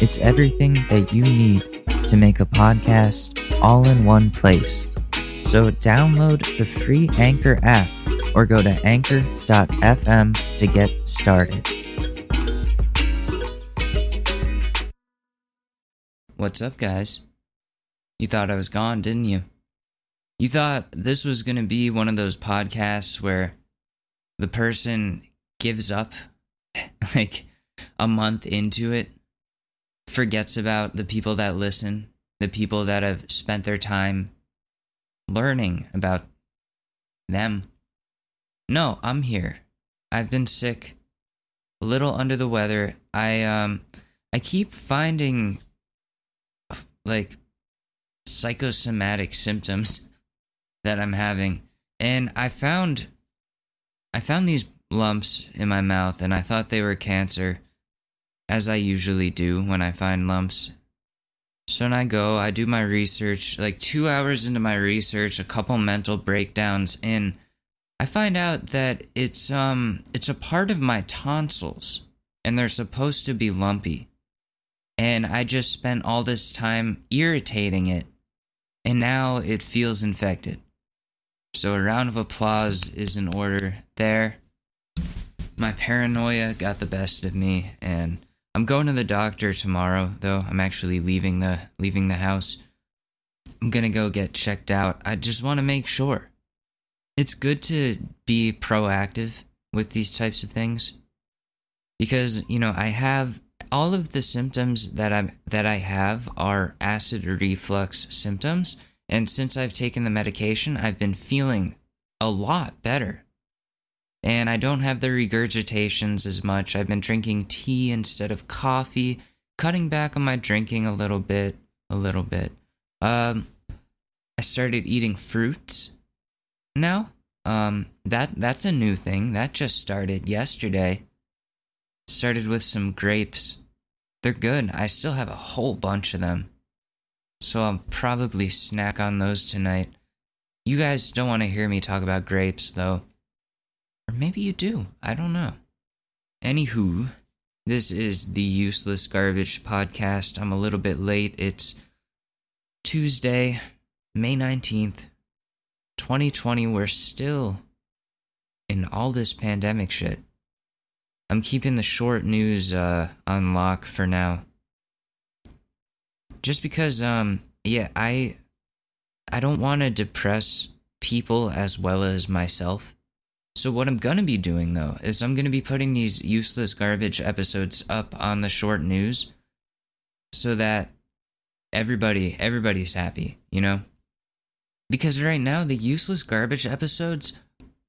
It's everything that you need to make a podcast all in one place. So download the free Anchor app or go to anchor.fm to get started. What's up, guys? You thought I was gone, didn't you? You thought this was going to be one of those podcasts where the person gives up like a month into it forgets about the people that listen, the people that have spent their time learning about them. No, I'm here. I've been sick, a little under the weather. I um I keep finding like psychosomatic symptoms that I'm having. And I found I found these lumps in my mouth and I thought they were cancer as I usually do when I find lumps. So when I go, I do my research, like two hours into my research, a couple mental breakdowns in, I find out that it's um it's a part of my tonsils and they're supposed to be lumpy. And I just spent all this time irritating it and now it feels infected. So a round of applause is in order there. My paranoia got the best of me and I'm going to the doctor tomorrow, though. I'm actually leaving the leaving the house. I'm to go get checked out. I just want to make sure. It's good to be proactive with these types of things because, you know, I have all of the symptoms that I that I have are acid reflux symptoms, and since I've taken the medication, I've been feeling a lot better and I don't have the regurgitations as much. I've been drinking tea instead of coffee, cutting back on my drinking a little bit, a little bit. Um, I started eating fruits now. Um, that that's a new thing that just started yesterday. Started with some grapes. They're good. I still have a whole bunch of them. So I'll probably snack on those tonight. You guys don't want to hear me talk about grapes though. Maybe you do. I don't know. Anywho, this is the Useless Garbage Podcast. I'm a little bit late. It's Tuesday, May 19th, 2020. We're still in all this pandemic shit. I'm keeping the short news uh, on lock for now. Just because, um, yeah, I, I don't want to depress people as well as myself. So, what I'm going to be doing though is I'm going to be putting these useless garbage episodes up on the short news so that everybody everybody's happy, you know? Because right now the useless garbage episodes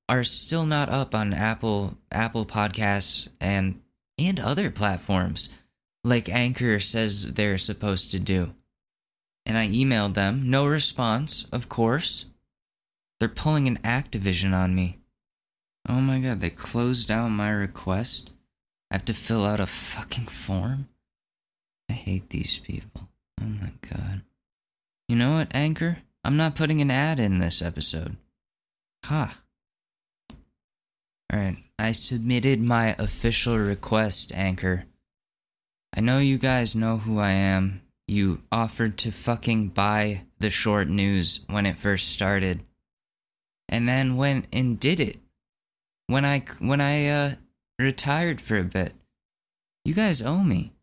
are still not up on Apple Apple Podcasts and and other platforms like Anchor says they're supposed to do. And I emailed them, no response, of course. They're pulling an Activision on me. Oh my god, they closed down my request? I have to fill out a fucking form? I hate these people. Oh my god. You know what, Anchor? I'm not putting an ad in this episode. Ha. Huh. Alright, I submitted my official request, Anchor. I know you guys know who I am. You offered to fucking buy the short news when it first started. And then went and did it when I when I uh, retired for a bit. You guys owe me.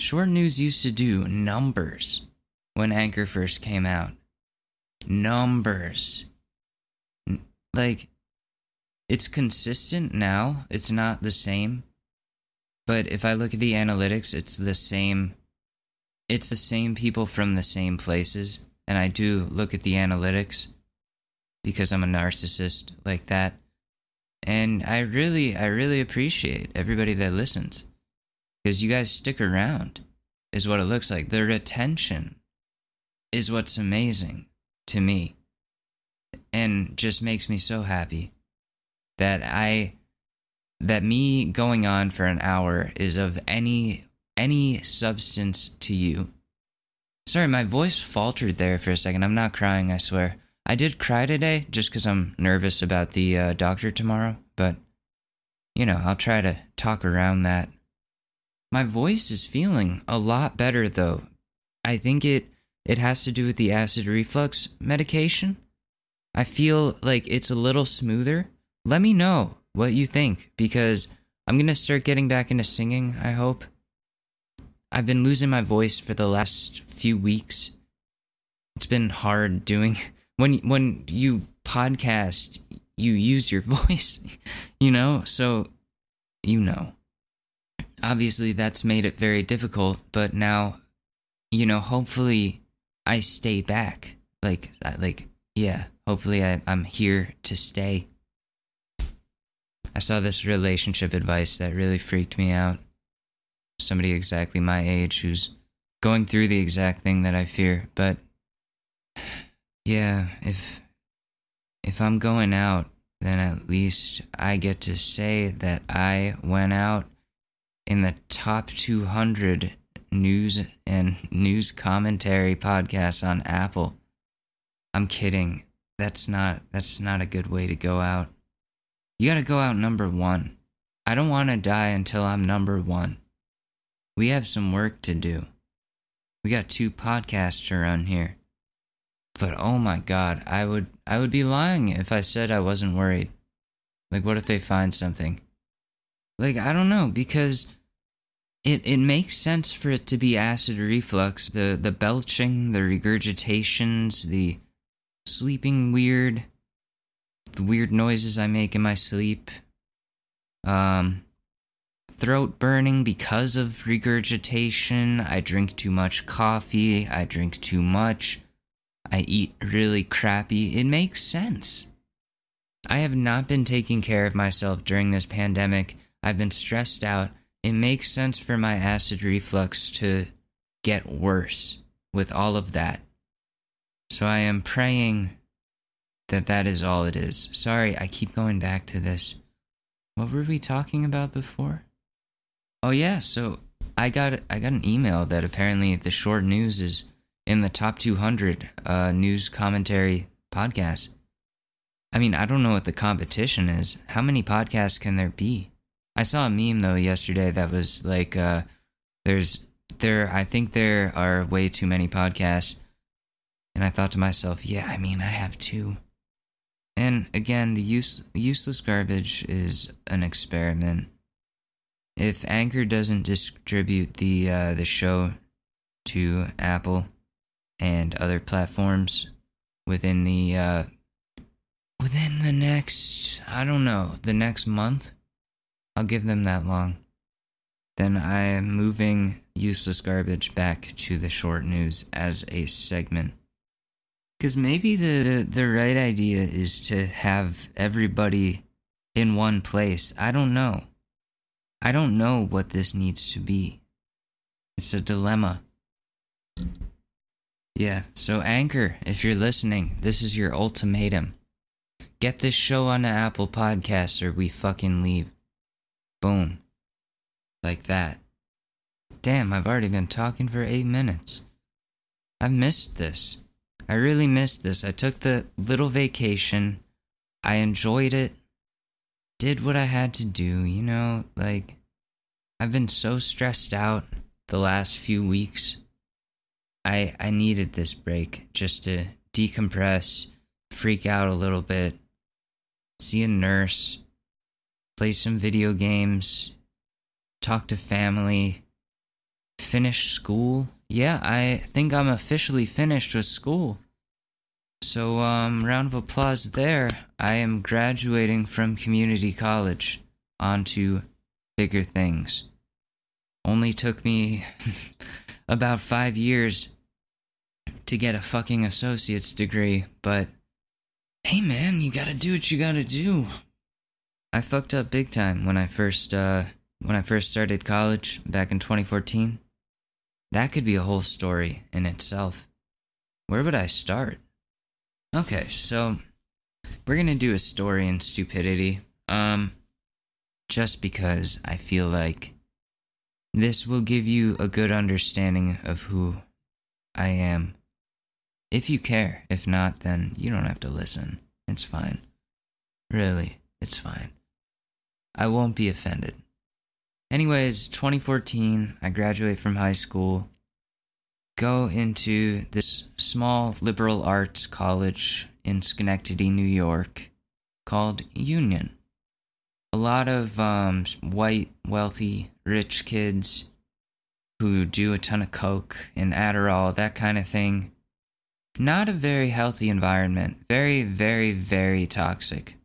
Short News used to do numbers when Anchor first came out. Numbers. Like, it's consistent now. It's not the same. But if I look at the analytics, it's the same. It's the same people from the same places. And I do look at the analytics because I'm a narcissist like that. And I really, I really appreciate everybody that listens because you guys stick around. is what it looks like. The retention is what's amazing to me and just makes me so happy that I that me going on for an hour is of any any substance to you. Sorry, my voice faltered there for a second. I'm not crying, I swear. I did cry today just because I'm nervous about the uh, doctor tomorrow, but you know, I'll try to talk around that. My voice is feeling a lot better though. I think it it has to do with the acid reflux medication. I feel like it's a little smoother. Let me know what you think because I'm going to start getting back into singing, I hope. I've been losing my voice for the last few weeks. It's been hard doing when when you podcast, you use your voice, you know? So you know. Obviously that's made it very difficult, but now you know, hopefully I stay back. Like like yeah, hopefully I, I'm here to stay. I saw this relationship advice that really freaked me out. Somebody exactly my age who's going through the exact thing that I fear, but yeah, if if I'm going out, then at least I get to say that I went out in the top 200 news and news commentary podcasts on Apple. I'm kidding. That's not that's not a good way to go out. You got to go out number 1. I don't want to die until I'm number 1. We have some work to do. We got two podcasts to run here. But oh my god, I would I would be lying if I said I wasn't worried. Like what if they find something? Like I don't know because it it makes sense for it to be acid reflux, the the belching, the regurgitations, the sleeping weird, the weird noises I make in my sleep. Um throat burning because of regurgitation. I drink too much coffee. I drink too much. I eat really crappy. It makes sense. I have not been taking care of myself during this pandemic. I've been stressed out. It makes sense for my acid reflux to get worse with all of that. So I am praying that that is all it is. Sorry, I keep going back to this. What were we talking about before? Oh yeah, so I got I got an email that apparently the short news is in the top 200 uh, news commentary podcasts. I mean, I don't know what the competition is. How many podcasts can there be? I saw a meme though yesterday that was like, uh, "There's there. I think there are way too many podcasts," and I thought to myself, "Yeah, I mean, I have two. And again, the use useless garbage is an experiment if Anchor doesn't distribute the uh, the show to Apple and other platforms within the uh, within the next I don't know the next month, I'll give them that long. Then I am moving useless garbage back to the short news as a segment. Because maybe the, the the right idea is to have everybody in one place. I don't know. I don't know what this needs to be. It's a dilemma. Yeah, so Anchor, if you're listening, this is your ultimatum. Get this show on the Apple Podcasts or we fucking leave. Boom. Like that. Damn, I've already been talking for eight minutes. I've missed this. I really missed this. I took the little vacation. I enjoyed it did what I had to do, you know, like I've been so stressed out the last few weeks. I I needed this break just to decompress, freak out a little bit, see a nurse, play some video games, talk to family, finish school. Yeah, I think I'm officially finished with school. So, um, round of applause there. I am graduating from community college onto bigger things. Only took me about five years to get a fucking associate's degree, but hey man, you gotta do what you gotta do. I fucked up big time when I first, uh, when I first started college back in 2014. that could be a whole story in itself. Where would I start? Okay, so we're to do a story in stupidity. Um just because I feel like this will give you a good understanding of who I am. If you care, if not, then you don't have to listen. It's fine. Really, it's fine. I won't be offended. Anyways, 2014, I graduate from high school, go into this small liberal arts college in Schenectady, New York, called Union a lot of um, white, wealthy, rich kids who do a ton of coke and Adderall, that kind of thing. Not a very healthy environment. Very, very, very toxic.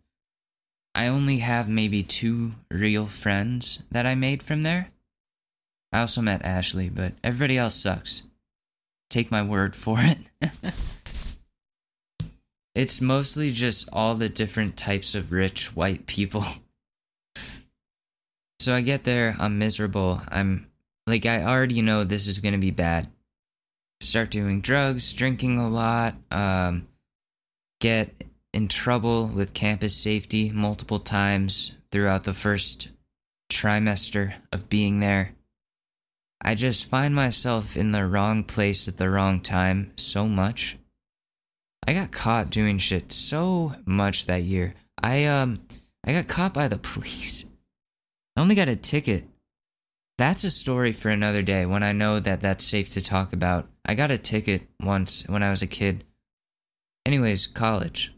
I only have maybe two real friends that I made from there. I also met Ashley, but everybody else sucks. Take my word for it. it's mostly just all the different types of rich white people So I get there, I'm miserable. I'm like, I already know this is gonna be bad. Start doing drugs, drinking a lot, um, get in trouble with campus safety multiple times throughout the first trimester of being there. I just find myself in the wrong place at the wrong time so much. I got caught doing shit so much that year. I um I got caught by the police. I only got a ticket. That's a story for another day when I know that that's safe to talk about. I got a ticket once when I was a kid. Anyways, college.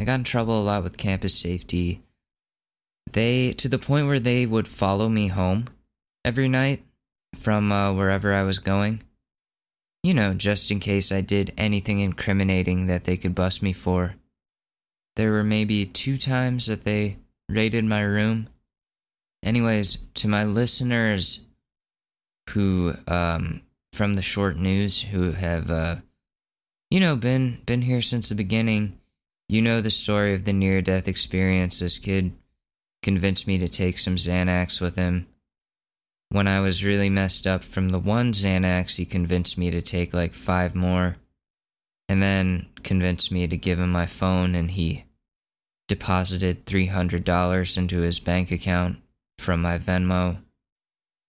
I got in trouble a lot with campus safety. They, to the point where they would follow me home every night from uh, wherever I was going. You know, just in case I did anything incriminating that they could bust me for. There were maybe two times that they raided my room Anyways, to my listeners who um from the short news who have uh you know been been here since the beginning, you know the story of the near death experience this kid convinced me to take some Xanax with him. When I was really messed up from the one Xanax, he convinced me to take like five more and then convinced me to give him my phone and he deposited $300 into his bank account from my Venmo.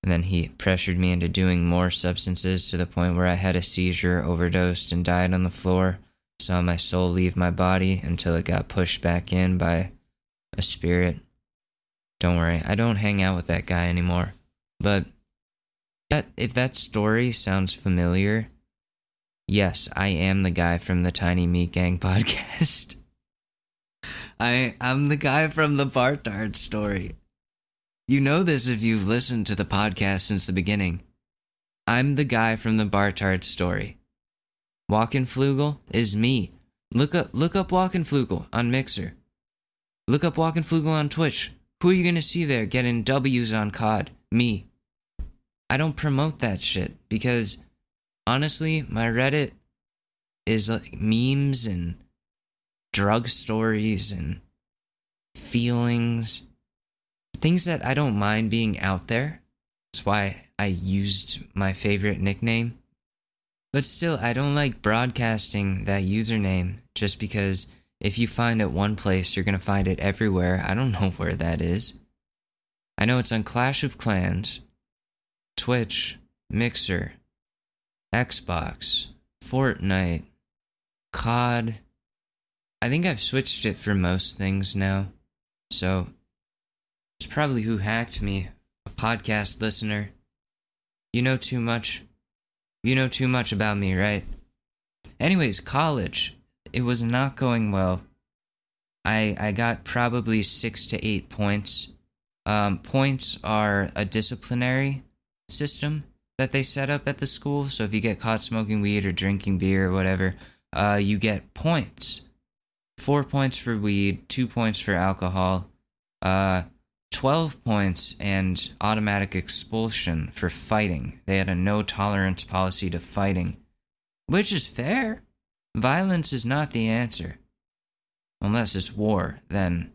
And then he pressured me into doing more substances to the point where I had a seizure, overdosed, and died on the floor. Saw my soul leave my body until it got pushed back in by a spirit. Don't worry, I don't hang out with that guy anymore. But that, if that story sounds familiar, yes, I am the guy from the Tiny Meat Gang podcast. I I'm the guy from the Bartard story. You know this if you've listened to the podcast since the beginning. I'm the guy from the Bartard story. Wachenflugel is me. Look up look up Wachenflugel on Mixer. Look up Wachenflugel on Twitch. Who are you gonna see there getting W's on COD? Me. I don't promote that shit because honestly, my Reddit is like memes and drug stories and feelings things that I don't mind being out there. That's why I used my favorite nickname. But still, I don't like broadcasting that username just because if you find it one place, you're going to find it everywhere. I don't know where that is. I know it's on Clash of Clans, Twitch, Mixer, Xbox, Fortnite, COD. I think I've switched it for most things now. So it's probably who hacked me, a podcast listener. You know too much. You know too much about me, right? Anyways, college. It was not going well. I I got probably six to eight points. Um, points are a disciplinary system that they set up at the school. So if you get caught smoking weed or drinking beer or whatever, uh, you get points. Four points for weed, two points for alcohol, uh, 12 points and automatic expulsion for fighting. They had a no tolerance policy to fighting, which is fair. Violence is not the answer. Unless it's war, then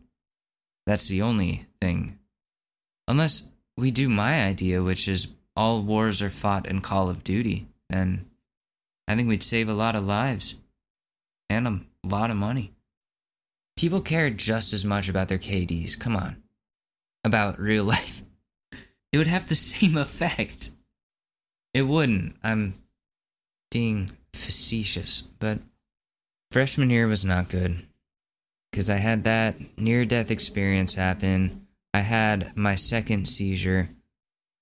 that's the only thing. Unless we do my idea, which is all wars are fought in Call of Duty, then I think we'd save a lot of lives and a lot of money. People care just as much about their KDs. Come on. About real life. It would have the same effect. It wouldn't. I'm being facetious, but freshman year was not good because I had that near death experience happen. I had my second seizure,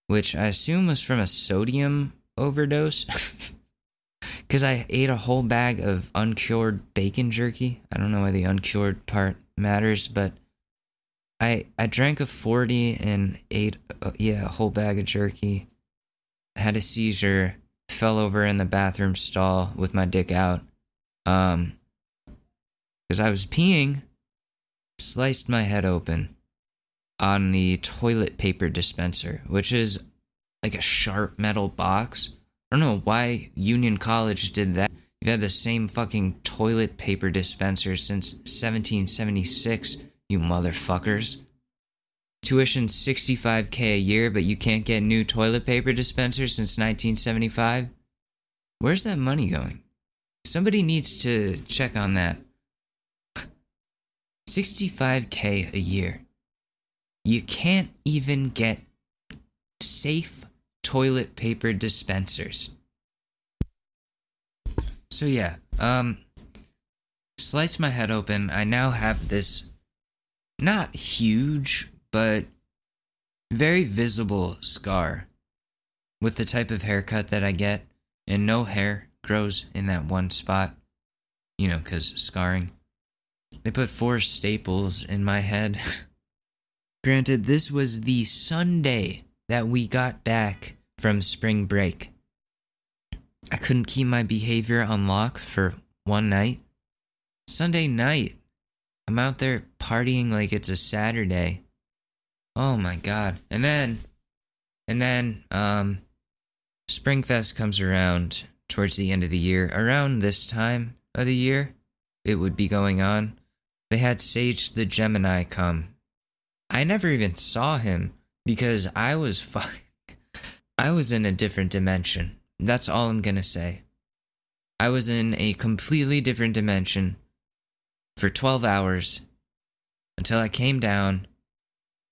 which I assume was from a sodium overdose. Because I ate a whole bag of uncured bacon jerky. I don't know why the uncured part matters, but I I drank a 40 and ate, uh, yeah, a whole bag of jerky. Had a seizure, fell over in the bathroom stall with my dick out. Um, because I was peeing, sliced my head open on the toilet paper dispenser, which is like a sharp metal box. I don't know why Union College did that. You've had the same fucking toilet paper dispenser since 1776, you motherfuckers. Tuition 65k a year, but you can't get new toilet paper dispensers since 1975? Where's that money going? Somebody needs to check on that. 65k a year. You can't even get safe toilet paper dispensers. So yeah, um slice my head open. I now have this not huge, but very visible scar with the type of haircut that I get, and no hair grows in that one spot, you know, because scarring. They put four staples in my head. Granted, this was the Sunday that we got back from spring break. I couldn't keep my behavior on lock for one night. Sunday night, I'm out there partying like it's a Saturday. Oh my god. And then and then um Springfest comes around towards the end of the year. Around this time of the year, it would be going on. They had Sage the Gemini come. I never even saw him because I was fuck I was in a different dimension. That's all I'm gonna say. I was in a completely different dimension for 12 hours until I came down.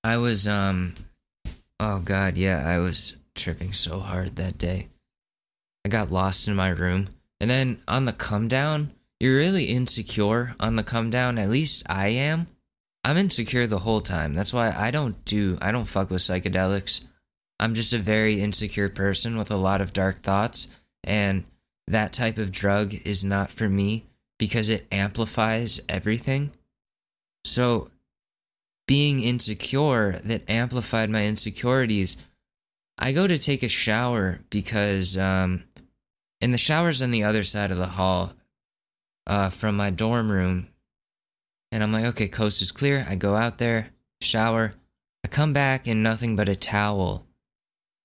I was, um, oh god, yeah, I was tripping so hard that day. I got lost in my room. And then on the come down, you're really insecure on the come down. At least I am. I'm insecure the whole time. That's why I don't do, I don't fuck with psychedelics. I'm just a very insecure person with a lot of dark thoughts. And that type of drug is not for me because it amplifies everything. So, being insecure that amplified my insecurities, I go to take a shower because, um, and the shower's on the other side of the hall uh, from my dorm room. And I'm like, okay, coast is clear. I go out there, shower. I come back in nothing but a towel.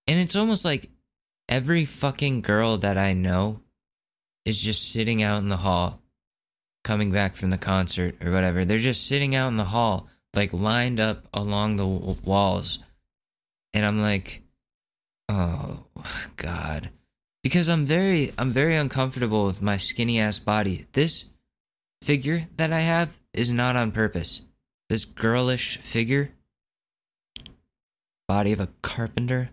And it's almost like every fucking girl that I know is just sitting out in the hall, coming back from the concert or whatever. They're just sitting out in the hall, like lined up along the walls. And I'm like, oh, God because I'm very I'm very uncomfortable with my skinny ass body. This figure that I have is not on purpose. This girlish figure body of a carpenter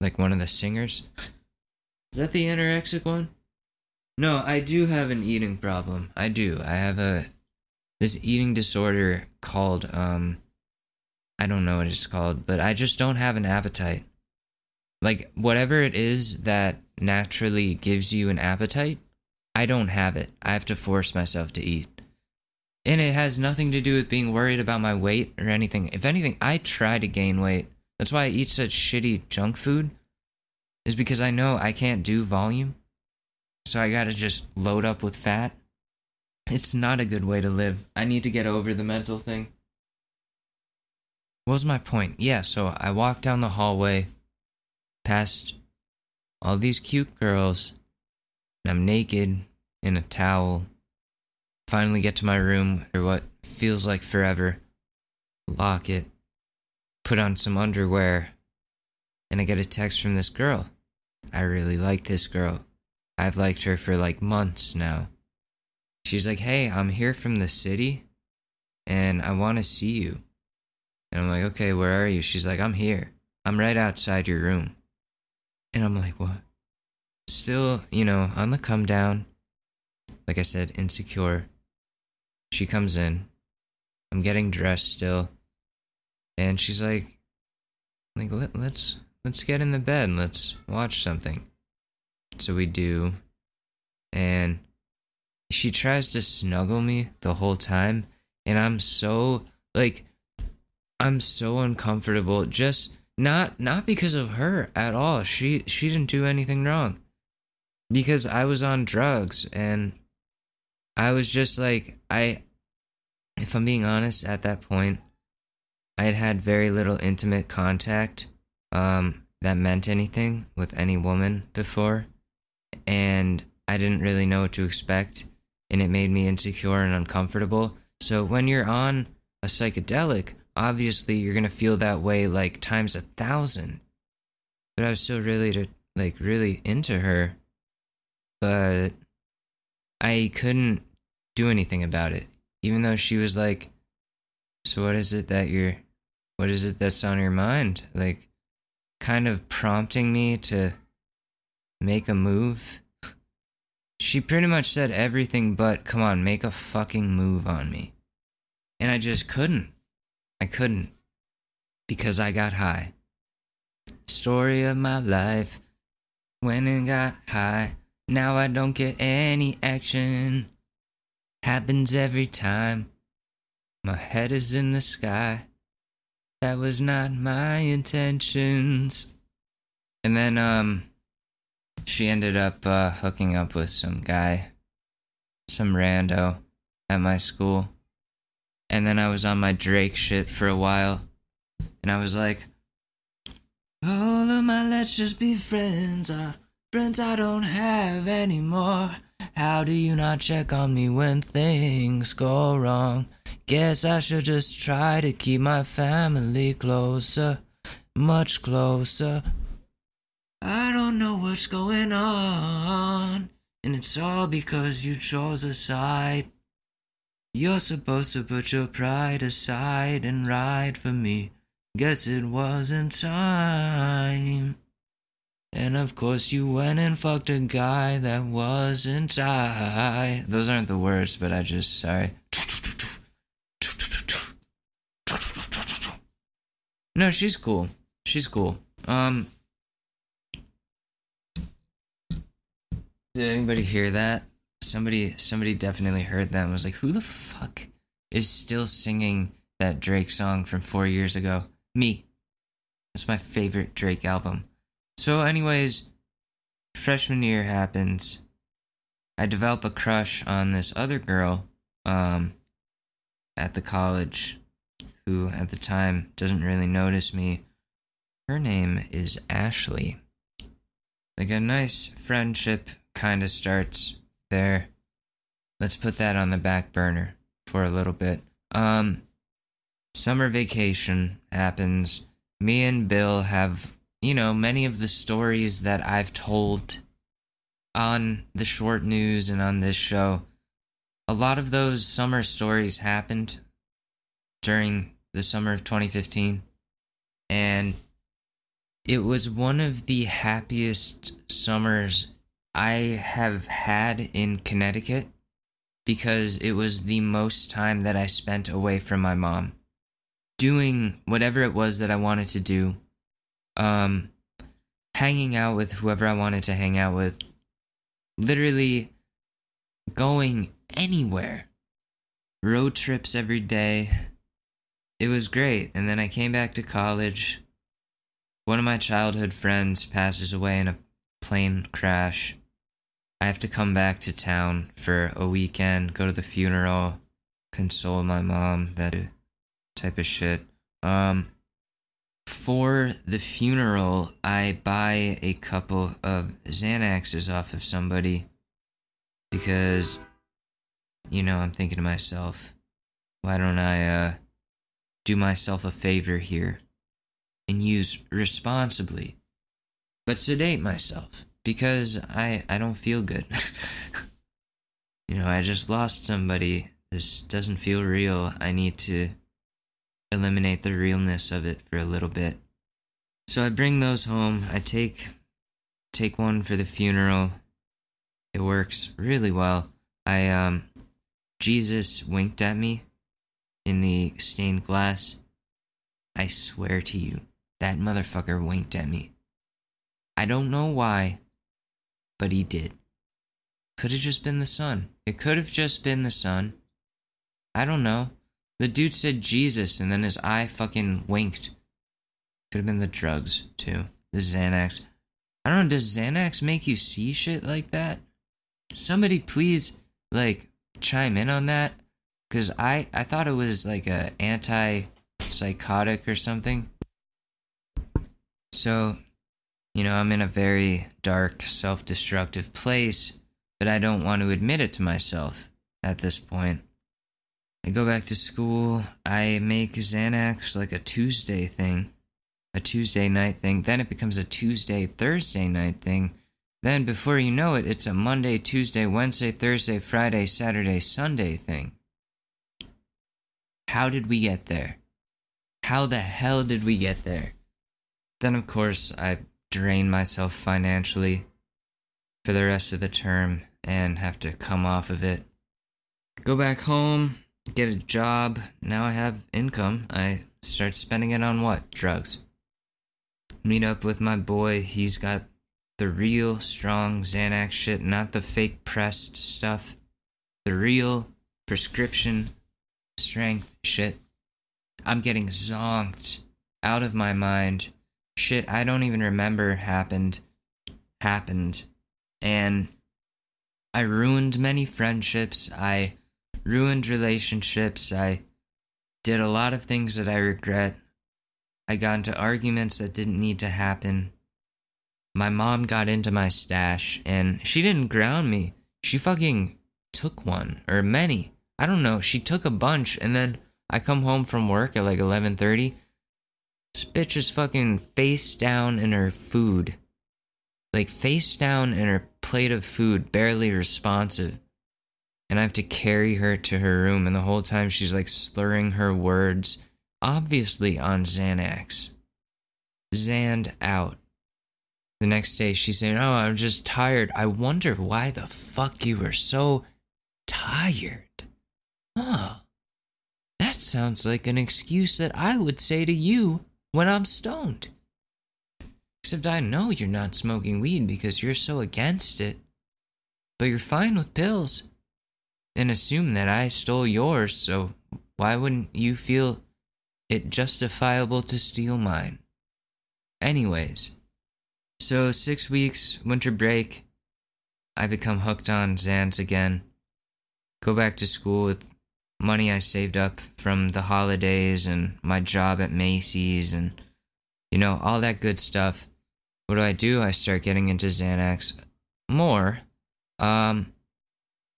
like one of the singers. Is that the anorexic one? No, I do have an eating problem. I do. I have a this eating disorder called um I don't know what it's called, but I just don't have an appetite like whatever it is that naturally gives you an appetite, I don't have it. I have to force myself to eat. And it has nothing to do with being worried about my weight or anything. If anything, I try to gain weight. That's why I eat such shitty junk food, is because I know I can't do volume. So I gotta just load up with fat. It's not a good way to live. I need to get over the mental thing. What was my point? Yeah, so I walk down the hallway past all these cute girls, and I'm naked in a towel. Finally get to my room for what feels like forever. Lock it. Put on some underwear. and I get a text from this girl. I really like this girl. I've liked her for like months now. She's like, Hey, I'm here from the city and I want to see you. And I'm like, Okay, where are you? She's like, I'm here. I'm right outside your room. And I'm like, What? Still, you know, on the come down. Like I said, insecure. She comes in. I'm getting dressed still. And she's like, like Let, let's let's get in the bed and let's watch something. So we do. And she tries to snuggle me the whole time. And I'm so, like, I'm so uncomfortable. Just not not because of her at all. She she didn't do anything wrong. Because I was on drugs and I was just like I if I'm being honest at that point, I had had very little intimate contact um that meant anything with any woman before and I didn't really know what to expect, and it made me insecure and uncomfortable. So when you're on a psychedelic, obviously you're gonna feel that way like times a thousand. But I was still really to like really into her, but I couldn't do anything about it. Even though she was like, "So what is it that you're? What is it that's on your mind?" Like, kind of prompting me to make a move. She pretty much said everything but, come on, make a fucking move on me. And I just couldn't. I couldn't. Because I got high. Story of my life. Went and got high. Now I don't get any action. Happens every time. My head is in the sky. That was not my intentions. And then, um, she ended up uh, hooking up with some guy, some rando at my school. And then I was on my Drake shit for a while. And I was like, all of my let's just be friends are friends I don't have anymore. How do you not check on me when things go wrong? Guess I should just try to keep my family closer, much closer. I don't know what's going on, and it's all because you chose a side. You're supposed to put your pride aside and ride for me. Guess it wasn't time. And of course, you went and fucked a guy that wasn't I. Those aren't the words, but I just, sorry. No, she's cool. She's cool. Um, Did anybody hear that? Somebody somebody definitely heard that and was like, "Who the fuck is still singing that Drake song from 4 years ago?" Me. That's my favorite Drake album. So anyways, freshman year happens. I develop a crush on this other girl um at the college who at the time doesn't really notice me. Her name is Ashley. Like a nice friendship kind of starts there. Let's put that on the back burner for a little bit. Um, summer vacation happens. Me and Bill have, you know, many of the stories that I've told on the short news and on this show. A lot of those summer stories happened during the summer of 2015. And it was one of the happiest summers I have had in Connecticut because it was the most time that I spent away from my mom doing whatever it was that I wanted to do. Um hanging out with whoever I wanted to hang out with. Literally going anywhere. Road trips every day. It was great. And then I came back to college. One of my childhood friends passes away in a plane crash. I have to come back to town for a weekend, go to the funeral, console my mom, that type of shit. Um, for the funeral, I buy a couple of Xanaxes off of somebody because, you know, I'm thinking to myself, why don't I, uh, do myself a favor here? and use responsibly, but sedate myself because I, I don't feel good. you know, I just lost somebody. This doesn't feel real. I need to eliminate the realness of it for a little bit. So I bring those home. I take take one for the funeral. It works really well. I um Jesus winked at me in the stained glass. I swear to you, that motherfucker winked at me. I don't know why, but he did. Could have just been the sun. It could have just been the sun. I don't know. The dude said Jesus and then his eye fucking winked. Could have been the drugs, too. The Xanax. I don't know, does Xanax make you see shit like that? Somebody please, like, chime in on that? Because I, I thought it was like a anti-psychotic or something. So, you know, I'm in a very dark, self-destructive place, but I don't want to admit it to myself at this point. I go back to school. I make Xanax like a Tuesday thing, a Tuesday night thing. Then it becomes a Tuesday, Thursday night thing. Then, before you know it, it's a Monday, Tuesday, Wednesday, Thursday, Friday, Saturday, Sunday thing. How did we get there? How the hell did we get there? Then, of course, I drain myself financially for the rest of the term and have to come off of it. Go back home, get a job. Now I have income. I start spending it on what? Drugs. Meet up with my boy. He's got the real strong Xanax shit, not the fake pressed stuff. The real prescription strength shit. I'm getting zonked out of my mind. Shit I don't even remember happened. Happened. And I ruined many friendships. I ruined relationships. I did a lot of things that I regret. I got into arguments that didn't need to happen. My mom got into my stash and she didn't ground me. She fucking took one or many. I don't know. She took a bunch and then I come home from work at like 11:30. This bitch is fucking face down in her food. Like face down in her plate of food, barely responsive and I have to carry her to her room, and the whole time she's like slurring her words, obviously on Xanax. Xand out. The next day she's saying, Oh, I'm just tired. I wonder why the fuck you were so tired. Oh, that sounds like an excuse that I would say to you when I'm stoned. Except I know you're not smoking weed because you're so against it. But you're fine with pills and assume that I stole yours, so why wouldn't you feel it justifiable to steal mine? Anyways, so six weeks, winter break, I become hooked on Xans again. Go back to school with money I saved up from the holidays and my job at Macy's and, you know, all that good stuff. What do I do? I start getting into Xanax more. Um,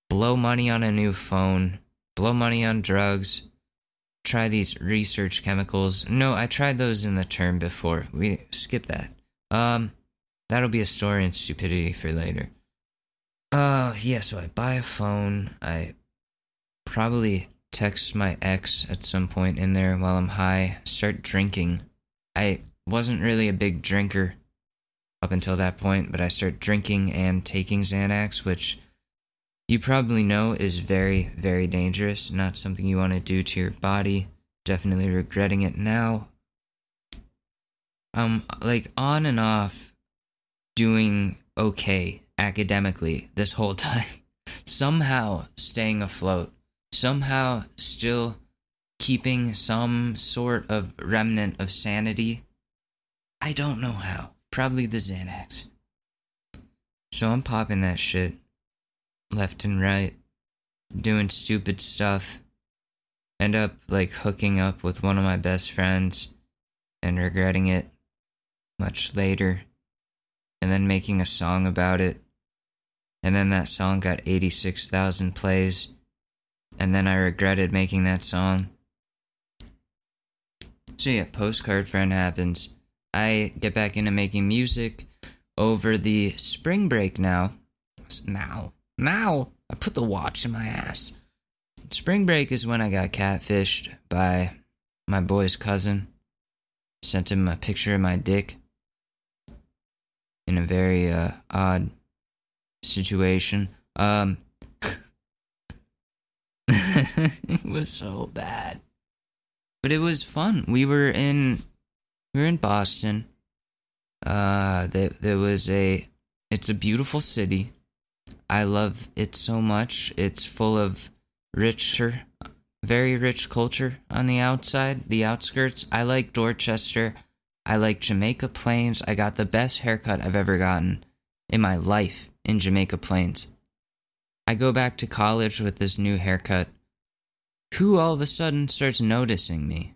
blow money on a new phone, blow money on drugs, try these research chemicals. No, I tried those in the term before. We skip that. Um, that'll be a story in stupidity for later. Uh, yeah, so I buy a phone. I probably text my ex at some point in there while I'm high, start drinking. I wasn't really a big drinker up until that point, but I start drinking and taking Xanax, which you probably know is very, very dangerous, not something you want to do to your body. Definitely regretting it now. Um, like on and off doing okay academically this whole time. somehow staying afloat. Somehow still keeping some sort of remnant of sanity. I don't know how. Probably the Xanax. So I'm popping that shit left and right, doing stupid stuff. End up like hooking up with one of my best friends and regretting it much later, and then making a song about it. And then that song got 86,000 plays, and then I regretted making that song. So, yeah, postcard friend happens. I get back into making music over the spring break now. Now, now, I put the watch in my ass. Spring break is when I got catfished by my boy's cousin. Sent him a picture of my dick in a very uh, odd situation. Um, it was so bad, but it was fun. We were in we were in Boston. Uh, there there was a it's a beautiful city. I love it so much. It's full of richer, very rich culture on the outside, the outskirts. I like Dorchester. I like Jamaica Plains. I got the best haircut I've ever gotten in my life in Jamaica Plains. I go back to college with this new haircut. Who all of a sudden starts noticing me?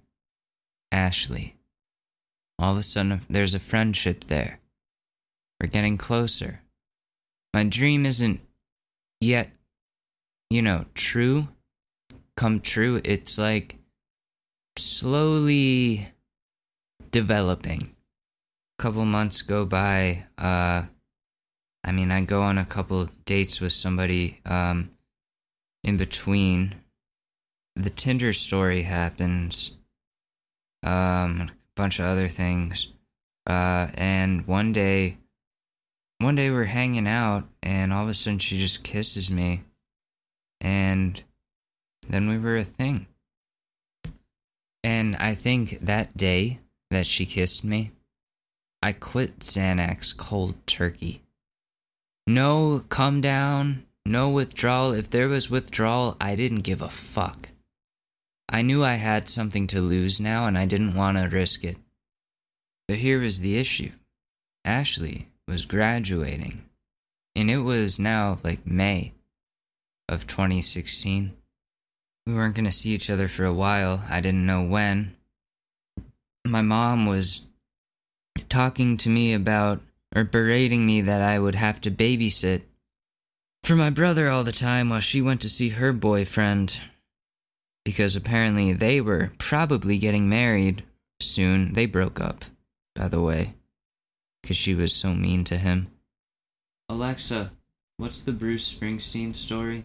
Ashley. All of a sudden, there's a friendship there. We're getting closer. My dream isn't yet, you know, true, come true. It's like slowly developing. A couple months go by. Uh, I mean, I go on a couple dates with somebody um, in between. The Tinder story happens. Um, a bunch of other things. Uh, and one day, one day we're hanging out, and all of a sudden she just kisses me. And then we were a thing. And I think that day that she kissed me, I quit Xanax cold turkey. No come down, no withdrawal. If there was withdrawal, I didn't give a fuck. I knew I had something to lose now and I didn't want to risk it. But here was the issue Ashley was graduating, and it was now like May of 2016. We weren't going to see each other for a while. I didn't know when. My mom was talking to me about, or berating me that I would have to babysit for my brother all the time while she went to see her boyfriend. Because apparently they were probably getting married soon. They broke up, by the way, because she was so mean to him. Alexa, what's the Bruce Springsteen story?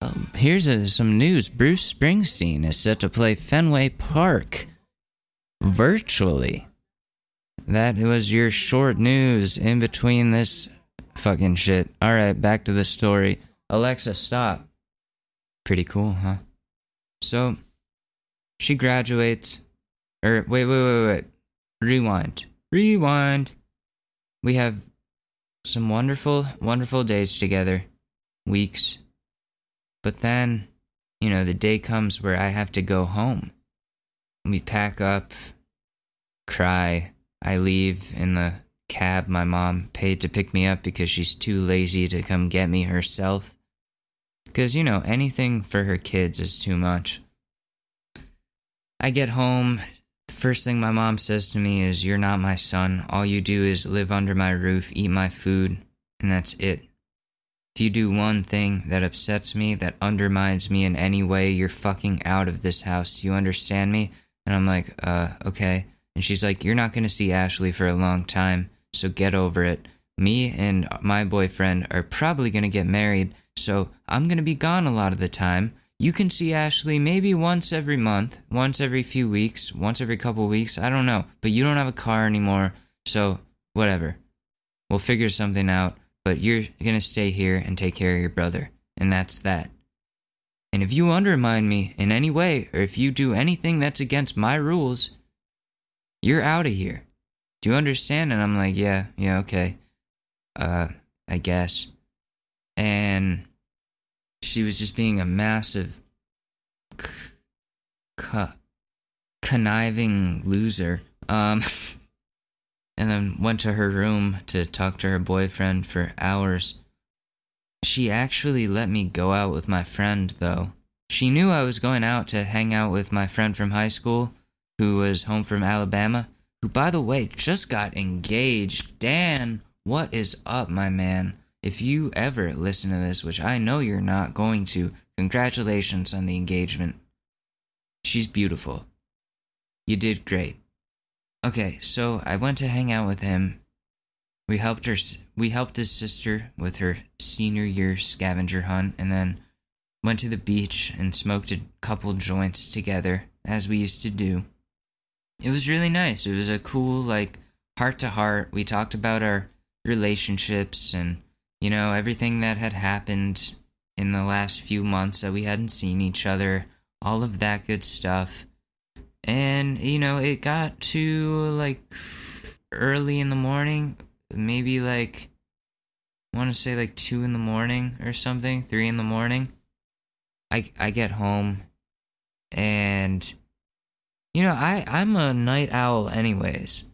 Um, here's a, some news. Bruce Springsteen is set to play Fenway Park virtually. That was your short news in between this fucking shit. All right, back to the story. Alexa, stop. Pretty cool, huh? So, she graduates. Or, wait, wait, wait, wait. Rewind. Rewind. We have some wonderful, wonderful days together. Weeks. But then, you know, the day comes where I have to go home. We pack up, cry. I leave in the cab my mom paid to pick me up because she's too lazy to come get me herself. Because, you know, anything for her kids is too much. I get home. The first thing my mom says to me is, You're not my son. All you do is live under my roof, eat my food, and that's it. If you do one thing that upsets me, that undermines me in any way, you're fucking out of this house. Do you understand me? And I'm like, uh, okay. And she's like, you're not gonna see Ashley for a long time, so get over it. Me and my boyfriend are probably gonna get married, so I'm gonna be gone a lot of the time. You can see Ashley maybe once every month, once every few weeks, once every couple weeks, I don't know. But you don't have a car anymore, so whatever. We'll figure something out but you're gonna stay here and take care of your brother, and that's that. And if you undermine me in any way, or if you do anything that's against my rules, you're out of here. Do you understand? And I'm like, yeah, yeah, okay. Uh, I guess. And she was just being a massive, c- c- conniving loser. Um, and then went to her room to talk to her boyfriend for hours. She actually let me go out with my friend, though. She knew I was going out to hang out with my friend from high school, who was home from Alabama, who, by the way, just got engaged. Dan, what is up, my man? If you ever listen to this, which I know you're not going to, congratulations on the engagement. She's beautiful. You did great. okay, so I went to hang out with him. We helped her. We helped his sister with her senior year scavenger hunt, and then went to the beach and smoked a couple joints together, as we used to do. It was really nice. It was a cool, like, heart to heart. We talked about our relationships and, you know, everything that had happened in the last few months that we hadn't seen each other, all of that good stuff. And, you know, it got to like early in the morning, maybe like, I want to say like two in the morning or something, three in the morning. I, I get home and, you know, I, I'm a night owl anyways.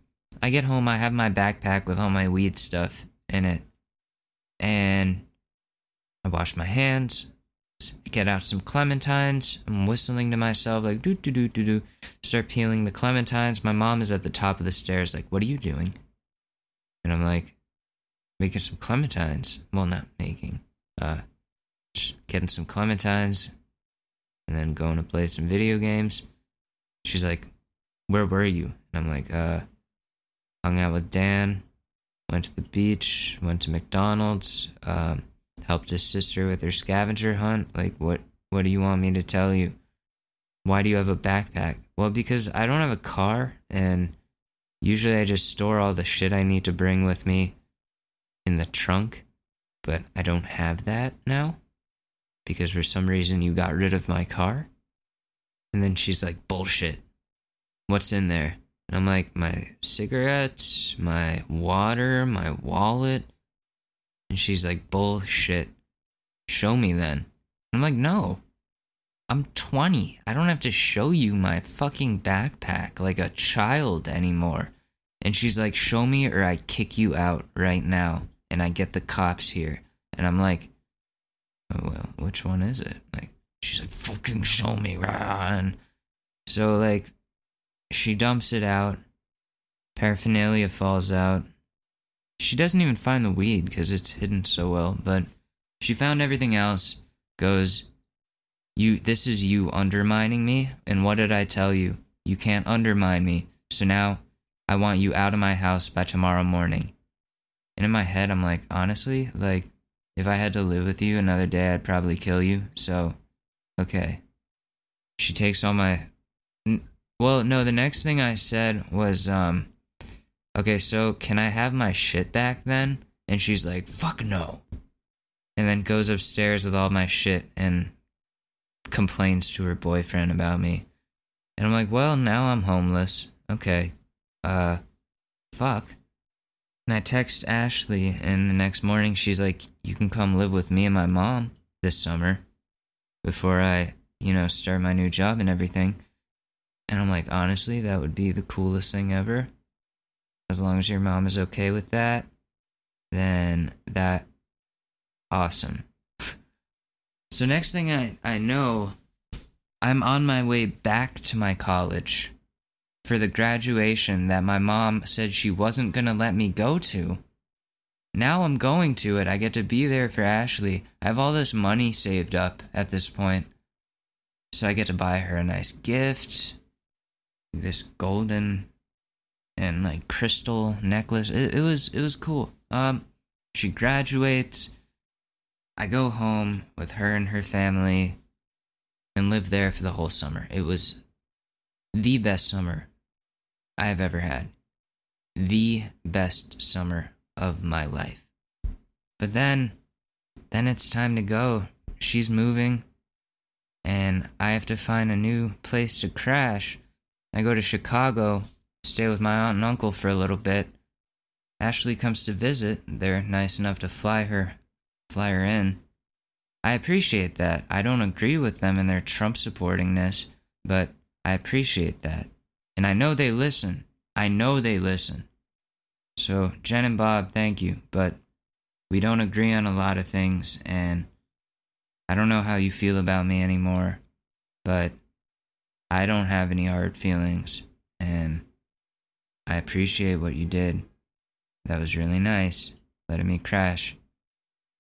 I get home, I have my backpack with all my weed stuff in it. And I wash my hands, get out some clementines. I'm whistling to myself, like, doo doo doo doo doo. Start peeling the clementines. My mom is at the top of the stairs, like, what are you doing? And I'm like, making some clementines. Well, not making, uh, getting some clementines and then going to play some video games. She's like, where were you? And I'm like, uh, hung out with Dan, went to the beach, went to McDonald's, um, helped his sister with her scavenger hunt. Like, what, what do you want me to tell you? Why do you have a backpack? Well, because I don't have a car, and usually I just store all the shit I need to bring with me in the trunk, but I don't have that now because for some reason you got rid of my car. And then she's like, bullshit. What's in there? And I'm like, my cigarettes, my water, my wallet. And she's like, bullshit. Show me then. I'm like, no. I'm 20. I don't have to show you my fucking backpack like a child anymore. And she's like, show me or I kick you out right now. And I get the cops here. And I'm like, oh, well, which one is it? Like, she's like, fucking show me. And so, like, she dumps it out. Paraphernalia falls out. She doesn't even find the weed because it's hidden so well, but she found everything else. Goes, you, this is you undermining me. And what did I tell you? You can't undermine me. So now I want you out of my house by tomorrow morning. And in my head, I'm like, honestly, like, if I had to live with you another day, I'd probably kill you. So, okay. She takes all my well, no, the next thing I said was, um, okay, so can I have my shit back then? And she's like, fuck no. And then goes upstairs with all my shit and complains to her boyfriend about me. And I'm like, well, now I'm homeless. Okay. Uh, fuck. And I text Ashley, and the next morning she's like, you can come live with me and my mom this summer before I, you know, start my new job and everything. And I'm like, honestly, that would be the coolest thing ever. As long as your mom is okay with that, then that awesome. so next thing I, I know, I'm on my way back to my college for the graduation that my mom said she wasn't gonna let me go to. Now I'm going to it. I get to be there for Ashley. I have all this money saved up at this point. So I get to buy her a nice gift this golden and like crystal necklace. It, it was it was cool. Um, she graduates. I go home with her and her family and live there for the whole summer. It was the best summer I have ever had. The best summer of my life. But then then it's time to go. She's moving and I have to find a new place to crash. I go to Chicago, stay with my aunt and uncle for a little bit. Ashley comes to visit. They're nice enough to fly her fly her in. I appreciate that. I don't agree with them in their Trump supportingness, but I appreciate that. And I know they listen. I know they listen. So, Jen and Bob, thank you, but we don't agree on a lot of things, and I don't know how you feel about me anymore, but I don't have any hard feelings, and I appreciate what you did. That was really nice, letting me crash,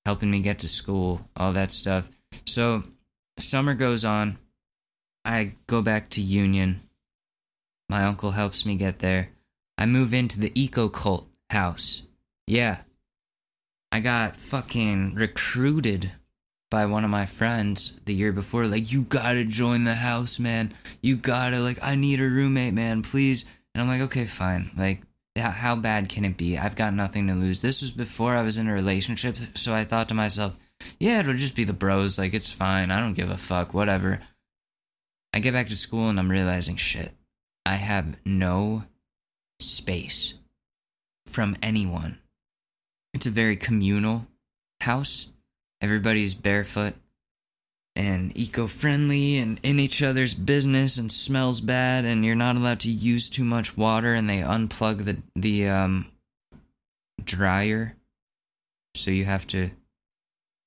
helping me get to school, all that stuff. So, summer goes on. I go back to Union. My uncle helps me get there. I move into the eco cult house. Yeah. I got fucking recruited by one of my friends the year before. Like, you gotta join the house, man. You gotta, like, I need a roommate, man, please. And I'm like, okay, fine. Like, how bad can it be? I've got nothing to lose. This was before I was in a relationship, so I thought to myself, yeah, it'll just be the bros. Like, it's fine. I don't give a fuck. Whatever. I get back to school and I'm realizing, shit, I have no space from anyone. It's a very communal house. Everybody's barefoot and eco friendly and in each other's business and smells bad and you're not allowed to use too much water and they unplug the the um dryer. So you have to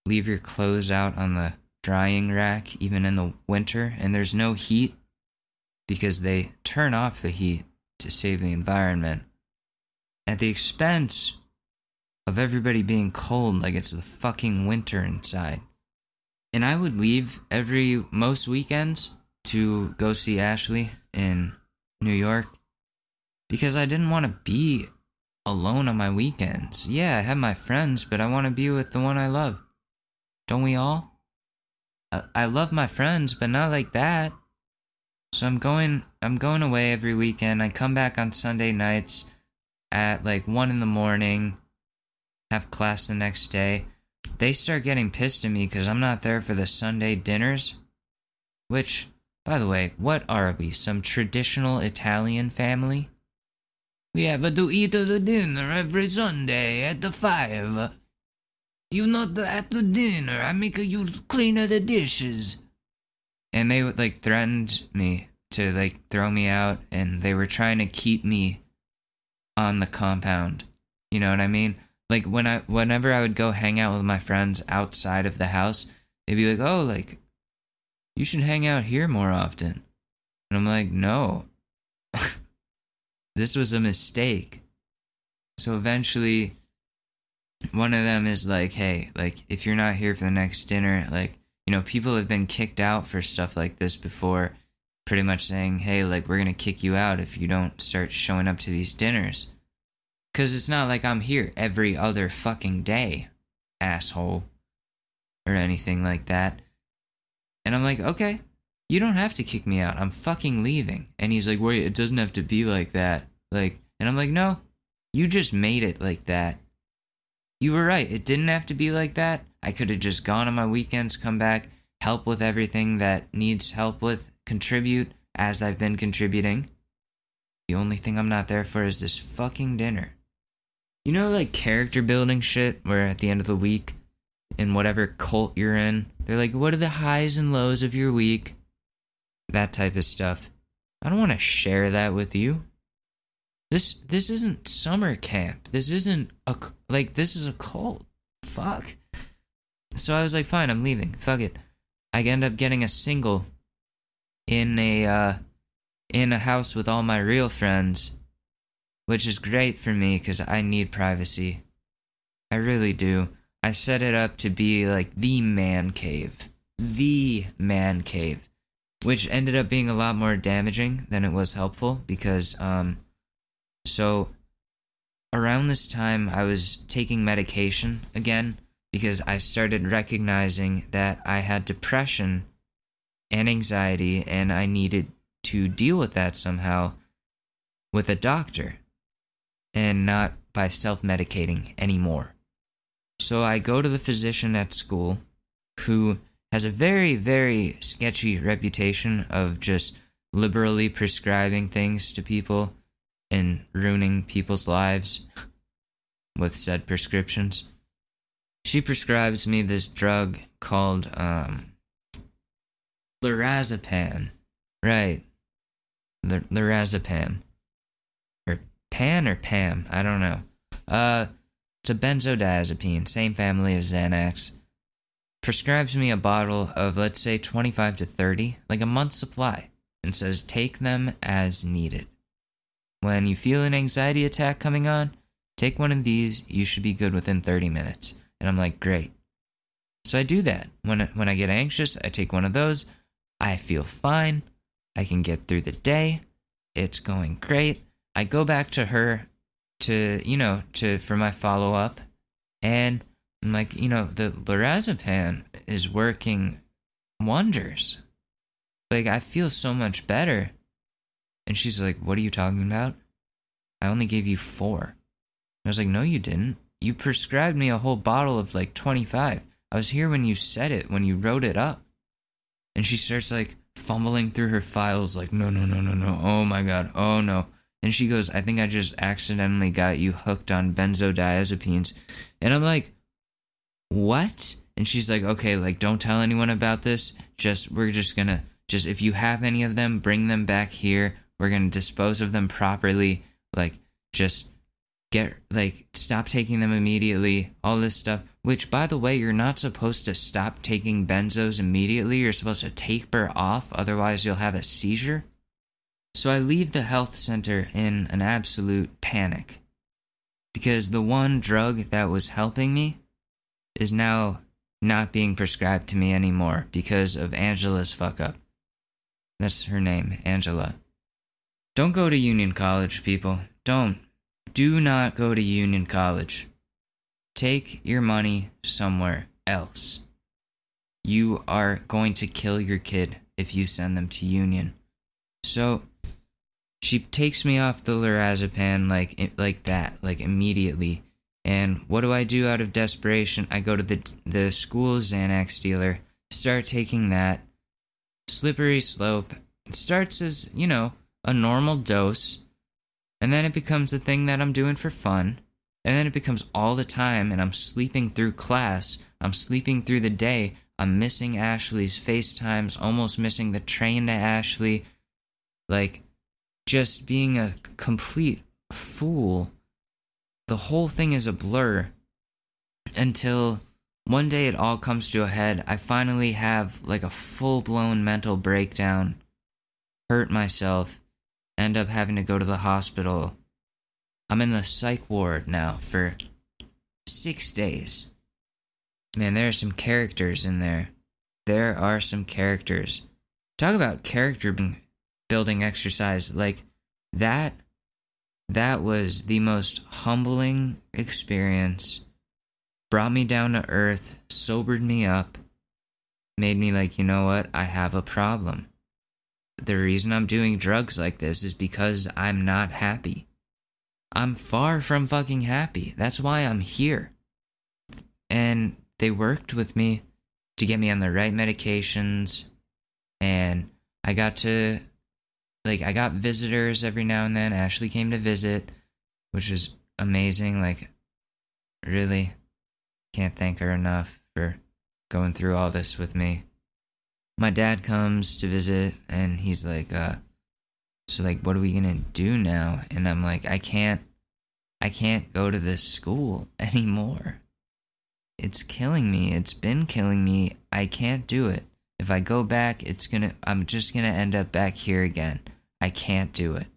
leave your clothes out on the drying rack even in the winter and there's no heat because they turn off the heat to save the environment. At the expense of everybody being cold like it's the fucking winter inside. And I would leave every most weekends to go see Ashley in New York because I didn't want to be alone on my weekends. Yeah, I have my friends, but I want to be with the one I love. Don't we all? I, I love my friends, but not like that. So I'm going I'm going away every weekend. I come back on Sunday nights at like 1 in the morning, have class the next day. They start getting pissed at me cuz I'm not there for the Sunday dinners, which by the way, what are we? Some traditional Italian family? We have to eat the dinner every Sunday at the 5. You not at the dinner. I make you clean the dishes. And they like threatened me to like throw me out, and they were trying to keep me on the compound. You know what I mean? Like when I whenever I would go hang out with my friends outside of the house, they'd be like, "Oh, like you should hang out here more often." And I'm like, "No. this was a mistake." So eventually one of them is like, hey, like if you're not here for the next dinner, like, you know, people have been kicked out for stuff like this before, pretty much saying, hey, like we're to kick you out if you don't start showing up to these dinners. Cuz it's not like I'm here every other fucking day, asshole, or anything like that. And I'm like, "Okay, you don't have to kick me out. I'm fucking leaving." And he's like, "Wait, it doesn't have to be like that." Like, and I'm like, "No, you just made it like that." You were right. It didn't have to be like that. I could have just gone on my weekends, come back, help with everything that needs help with, contribute as I've been contributing. The only thing I'm not there for is this fucking dinner. You know, like character building shit, where at the end of the week, in whatever cult you're in, they're like, what are the highs and lows of your week? That type of stuff. I don't want to share that with you. This this isn't summer camp. This isn't a like this is a cult. Fuck. So I was like, fine, I'm leaving. Fuck it. I end up getting a single in a uh in a house with all my real friends, which is great for me cuz I need privacy. I really do. I set it up to be like the man cave. The man cave, which ended up being a lot more damaging than it was helpful because um so around this time, I was taking medication again because I started recognizing that I had depression and anxiety and I needed to deal with that somehow with a doctor and not by self medicating anymore. So I go to the physician at school who has a very, very sketchy reputation of just liberally prescribing things to people and ruining people's lives with said prescriptions. She prescribes me this drug called um, lorazepam. Right. L-. Pan or Pam, I don't know. Uh, it's a benzodiazepine, same family as Xanax. Prescribes me a bottle of, let's say, 25 to 30, like a month's supply, and says take them as needed. When you feel an anxiety attack coming on, take one of these. You should be good within 30 minutes. And I'm like, great. So I do that. When, when I get anxious, I take one of those. I feel fine. I can get through the day. It's going great. I go back to her to, you know, to for my follow up and I'm like, you know, the lorazepam is working wonders. Like I feel so much better. And she's like, "What are you talking about? I only gave you 4." I was like, "No, you didn't. You prescribed me a whole bottle of like 25. I was here when you said it, when you wrote it up." And she starts like fumbling through her files like, "No, no, no, no, no. Oh my god. Oh no." And she goes, I think I just accidentally got you hooked on benzodiazepines. And I'm like, what? And she's like, okay, like, don't tell anyone about this. Just, we're just gonna, just, if you have any of them, bring them back here. We're gonna dispose of them properly. Like, just get, like, stop taking them immediately. All this stuff. Which, by the way, you're not supposed to stop taking benzos immediately. You're supposed to taper off. Otherwise, you'll have a seizure. So I leave the health center in an absolute panic because the one drug that was helping me is now not being prescribed to me anymore because of Angela's fuck up. That's her name, Angela. Don't go to Union College, people. Don't. Do not go to Union College. Take your money somewhere else. You are going to kill your kid if you send them to Union. So, she takes me off the lorazepam like like that, like immediately. And what do I do out of desperation? I go to the the school Xanax dealer, start taking that. Slippery slope. It starts as, you know, a normal dose, and then it becomes a thing that I'm doing for fun. And then it becomes all the time, and I'm sleeping through class. I'm sleeping through the day. I'm missing Ashley's FaceTimes, almost missing the train to Ashley. Like, just being a complete fool. The whole thing is a blur until one day it all comes to a head. I finally have like a full blown mental breakdown, hurt myself, end up having to go to the hospital. I'm in the psych ward now for six days. Man, there are some characters in there. There are some characters. Talk about character building exercise like that that was the most humbling experience. Brought me down to earth sobered me up made me like you know what? I have a problem. The reason i'm doing drugs like this is because i'm not happy. I'm far from fucking happy. That's why i'm here. And they worked with me to get me on the right medications and i got to like I got visitors every now and then. Ashley came to visit, which was amazing. Like really can't thank her enough for going through all this with me. My dad comes to visit and he's like, uh, so like what are we gonna do now? And I'm like, I can't I can't go to this school anymore. It's killing me. It's been killing me. I can't do it. If I go back, it's gonna I'm just gonna end up back here again. I can't do it.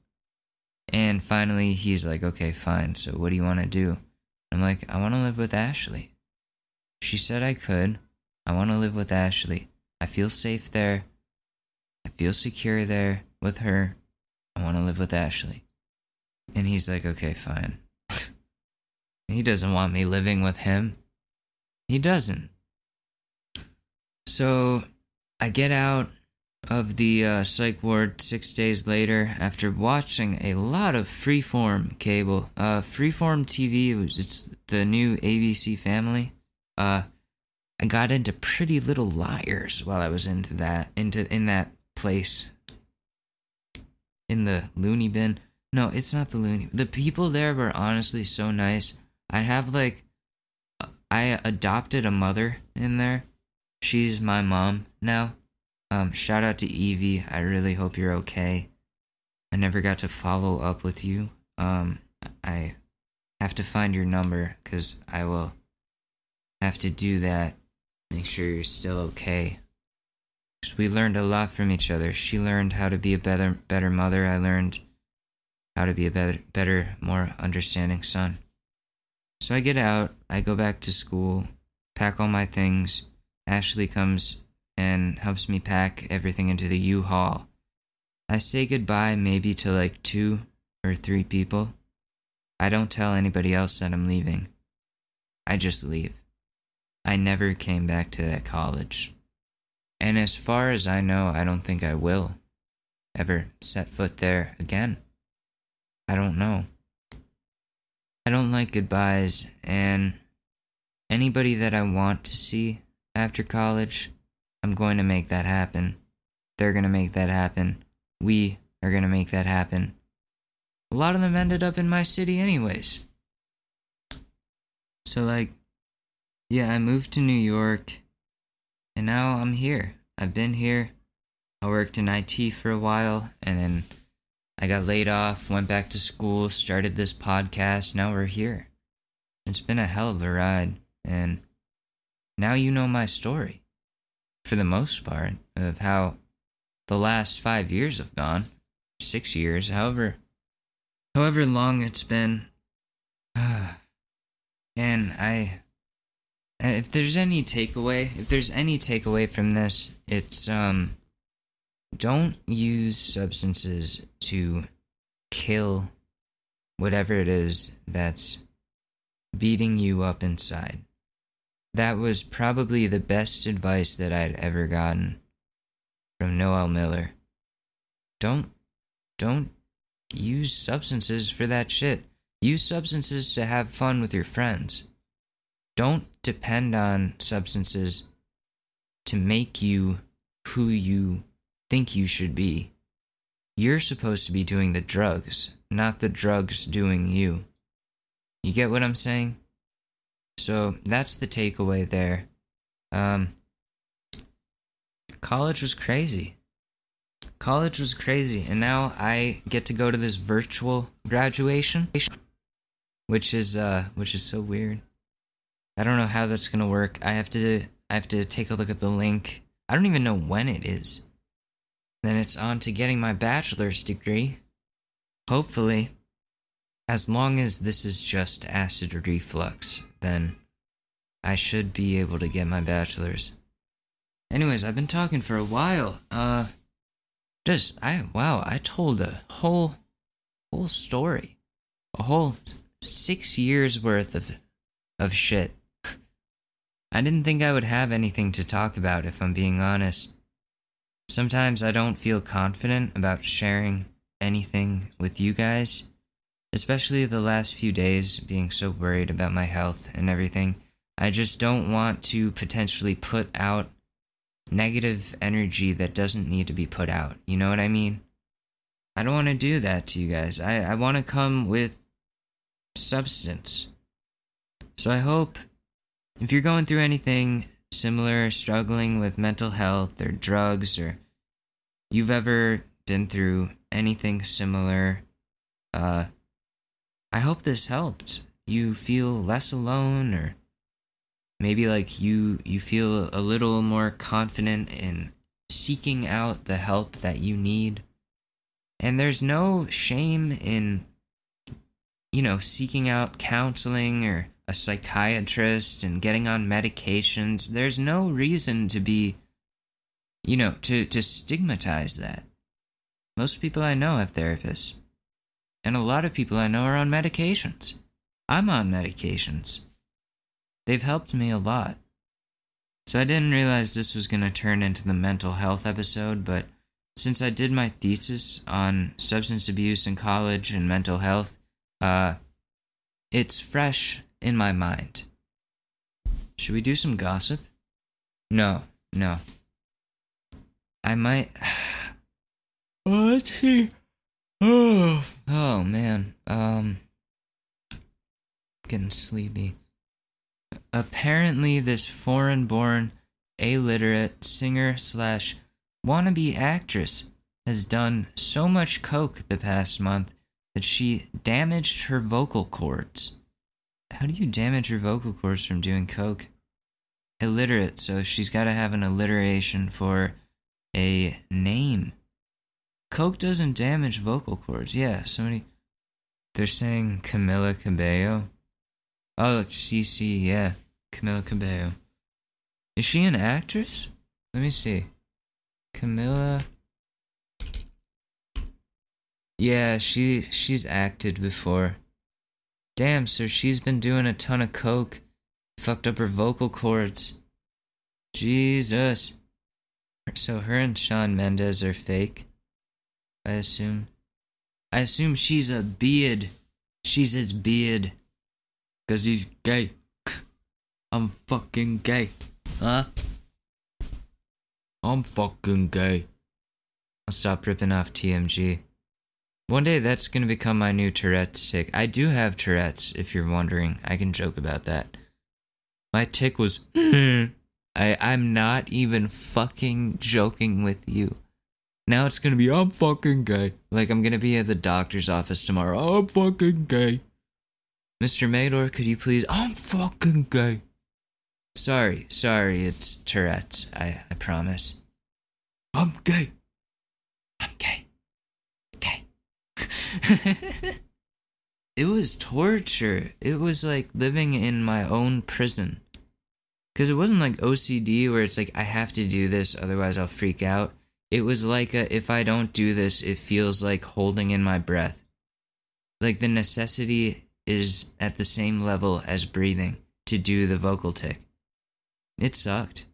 And finally, he's like, okay, fine. So what do you want to do? I'm like, I want to live with Ashley. She said I could. I want to live with Ashley. I feel safe there. I feel secure there with her. I want to live with Ashley. And he's like, okay, fine. he doesn't want me living with him. He doesn't. So I get out of the uh, psych ward six days later after watching a lot of freeform cable. Uh, freeform TV, it's the new ABC family. Uh, I got into Pretty Little Liars while I was into that into in that place. In the loony bin. No, it's not the loony. The people there were honestly so nice. I have like I adopted a mother in there. She's my mom now. Um, shout out to Evie. I really hope you're okay. I never got to follow up with you. Um, I have to find your number because I will have to do that. Make sure you're still okay. Because we learned a lot from each other. She learned how to be a better, better mother. I learned how to be a better, better, more understanding son. So I get out. I go back to school, pack all my things. Ashley comes and helps me pack everything into the U-Haul. I say goodbye maybe to like two or three people. I don't tell anybody else that I'm leaving. I just leave. I never came back to that college. And as far as I know, I don't think I will ever set foot there again. I don't know. I don't like goodbyes, and anybody that I want to see after college, I'm going to make that happen. They're going to make that happen. We are going to make that happen. A lot of them ended up in my city, anyways. So, like, yeah, I moved to New York, and now I'm here. I've been here. I worked in IT for a while, and then I got laid off, went back to school, started this podcast. Now we're here. It's been a hell of a ride, and now you know my story, for the most part, of how the last five years have gone, six years, however, however long it's been. and I if there's any takeaway, if there's any takeaway from this, it's um don't use substances to kill whatever it is that's beating you up inside. That was probably the best advice that I'd ever gotten from Noel Miller. Don't don't use substances for that shit. Use substances to have fun with your friends. Don't depend on substances to make you who you think you should be. You're supposed to be doing the drugs, not the drugs doing you. You get what I'm saying? So that's the takeaway there. Um, college was crazy. College was crazy, and now I get to go to this virtual graduation, which is uh, which is so weird. I don't know how that's gonna work. I have to I have to take a look at the link. I don't even know when it is. Then it's on to getting my bachelor's degree. Hopefully. As long as this is just acid reflux, then I should be able to get my bachelor's. Anyways, I've been talking for a while. Uh just I wow, I told a whole whole story. A whole 6 years worth of of shit. I didn't think I would have anything to talk about, if I'm being honest. Sometimes I don't feel confident about sharing anything with you guys, especially the last few days being so worried about my health and everything. I just don't want to potentially put out negative energy that doesn't need to be put out. You know what I mean? I don't want to do that to you guys. I, I want to come with substance. So I hope if you're going through anything similar, struggling with mental health or drugs, or you've ever been through anything similar, uh, I hope this helped. You feel less alone, or maybe like you you feel a little more confident in seeking out the help that you need. And there's no shame in you know seeking out counseling or a psychiatrist and getting on medications. There's no reason to be, you know, to, to stigmatize that. Most people I know have therapists. And a lot of people I know are on medications. I'm on medications. They've helped me a lot. So I didn't realize this was going to turn into the mental health episode, but since I did my thesis on substance abuse in college and mental health, uh, it's fresh in my mind. Should we do some gossip? No, no. I might. oh, let's see. Oh, man. Um, getting sleepy. Apparently, this foreign-born, illiterate singer slash wannabe actress has done so much coke the past month that she damaged her vocal cords. How do you damage your vocal cords from doing coke? Illiterate, so she's got to have an alliteration for a name. Coke doesn't damage vocal cords. Yeah, somebody. They're saying Camila Cabello. Oh, CC, yeah. Camila Cabello. Is she an actress? Let me see. Camila Yeah, she she's acted before. Damn, so she's been doing a ton of coke. Fucked up her vocal cords. Jesus. So her and Shawn Mendes are fake. I assume. I assume she's a beard. She's his beard. Cause he's gay. I'm fucking gay. Huh? I'm fucking gay. I'll stop ripping off TMG. One day that's gonna become my new Tourette's tic. I do have Tourette's, if you're wondering. I can joke about that. My tic was I I'm not even fucking joking with you. Now it's gonna be I'm fucking gay. Like I'm gonna be at the doctor's office tomorrow. I'm fucking gay. Mr. Mador, could you please I'm fucking gay. Sorry, sorry, it's Tourette's. I, I promise. I'm gay. I'm gay. Gay. it was torture. It was like living in my own prison. Because it wasn't like OCD where it's like, I have to do this, otherwise I'll freak out. It was like, a, if I don't do this, it feels like holding in my breath. Like the necessity is at the same level as breathing to do the vocal tic. It sucked.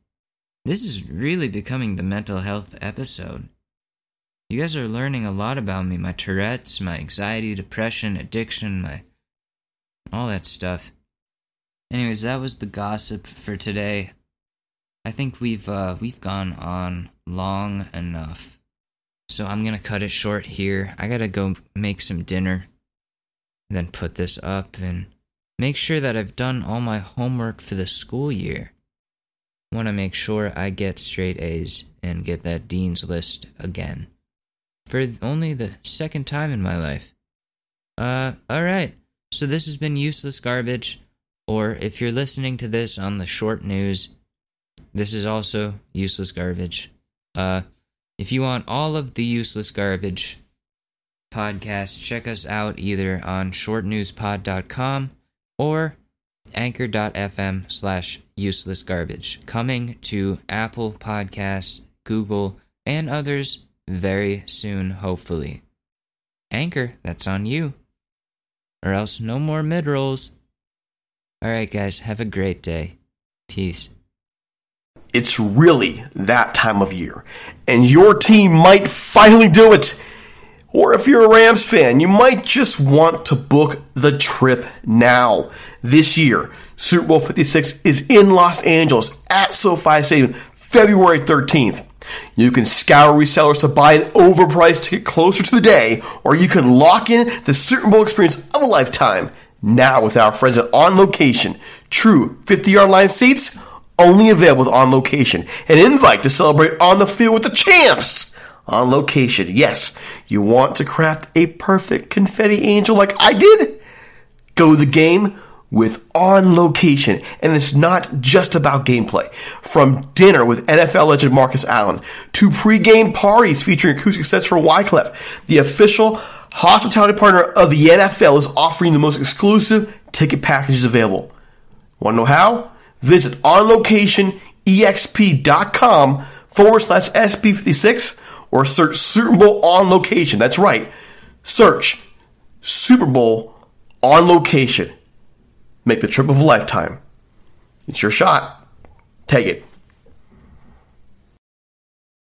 This is really becoming the mental health episode. You guys are learning a lot about me my Tourette's, my anxiety, depression, addiction, my. all that stuff. Anyways, that was the gossip for today. I think we've uh, we've gone on long enough. So I'm gonna cut it short here. I gotta go make some dinner, then put this up and make sure that I've done all my homework for the school year want to make sure I get straight A's and get that Dean's List again. For only the second time in my life. Uh, alright. So this has been Useless Garbage, or if you're listening to this on the short news, this is also Useless Garbage. Uh, if you want all of the Useless Garbage podcasts, check us out either on shortnewspod.com or anchor.fm slash useless garbage, coming to Apple Podcasts, Google, and others very soon, hopefully. Anchor, that's on you. Or else no more mid rolls. Alright, guys, have a great day. Peace. It's really that time of year, and your team might finally do it. Or if you're a Rams fan, you might just want to book the trip now. This year, Super Bowl 56 is in Los Angeles at SoFi Stadium, February 13th. You can scour resellers to buy an overpriced ticket closer to the day, or you can lock in the Super Bowl experience of a lifetime now with our friends at On Location. True 50 yard line seats, only available with On Location. An invite to celebrate on the field with the champs on location. Yes, you want to craft a perfect confetti angel like I did? Go the game with On Location. And it's not just about gameplay. From dinner with NFL legend Marcus Allen to pre-game parties featuring acoustic sets for Wyclef, the official hospitality partner of the NFL is offering the most exclusive ticket packages available. Want to know how? Visit onlocationexp.com forward slash SB56 or search Super Bowl on location. That's right. Search Super Bowl on location. Make the trip of a lifetime. It's your shot. Take it.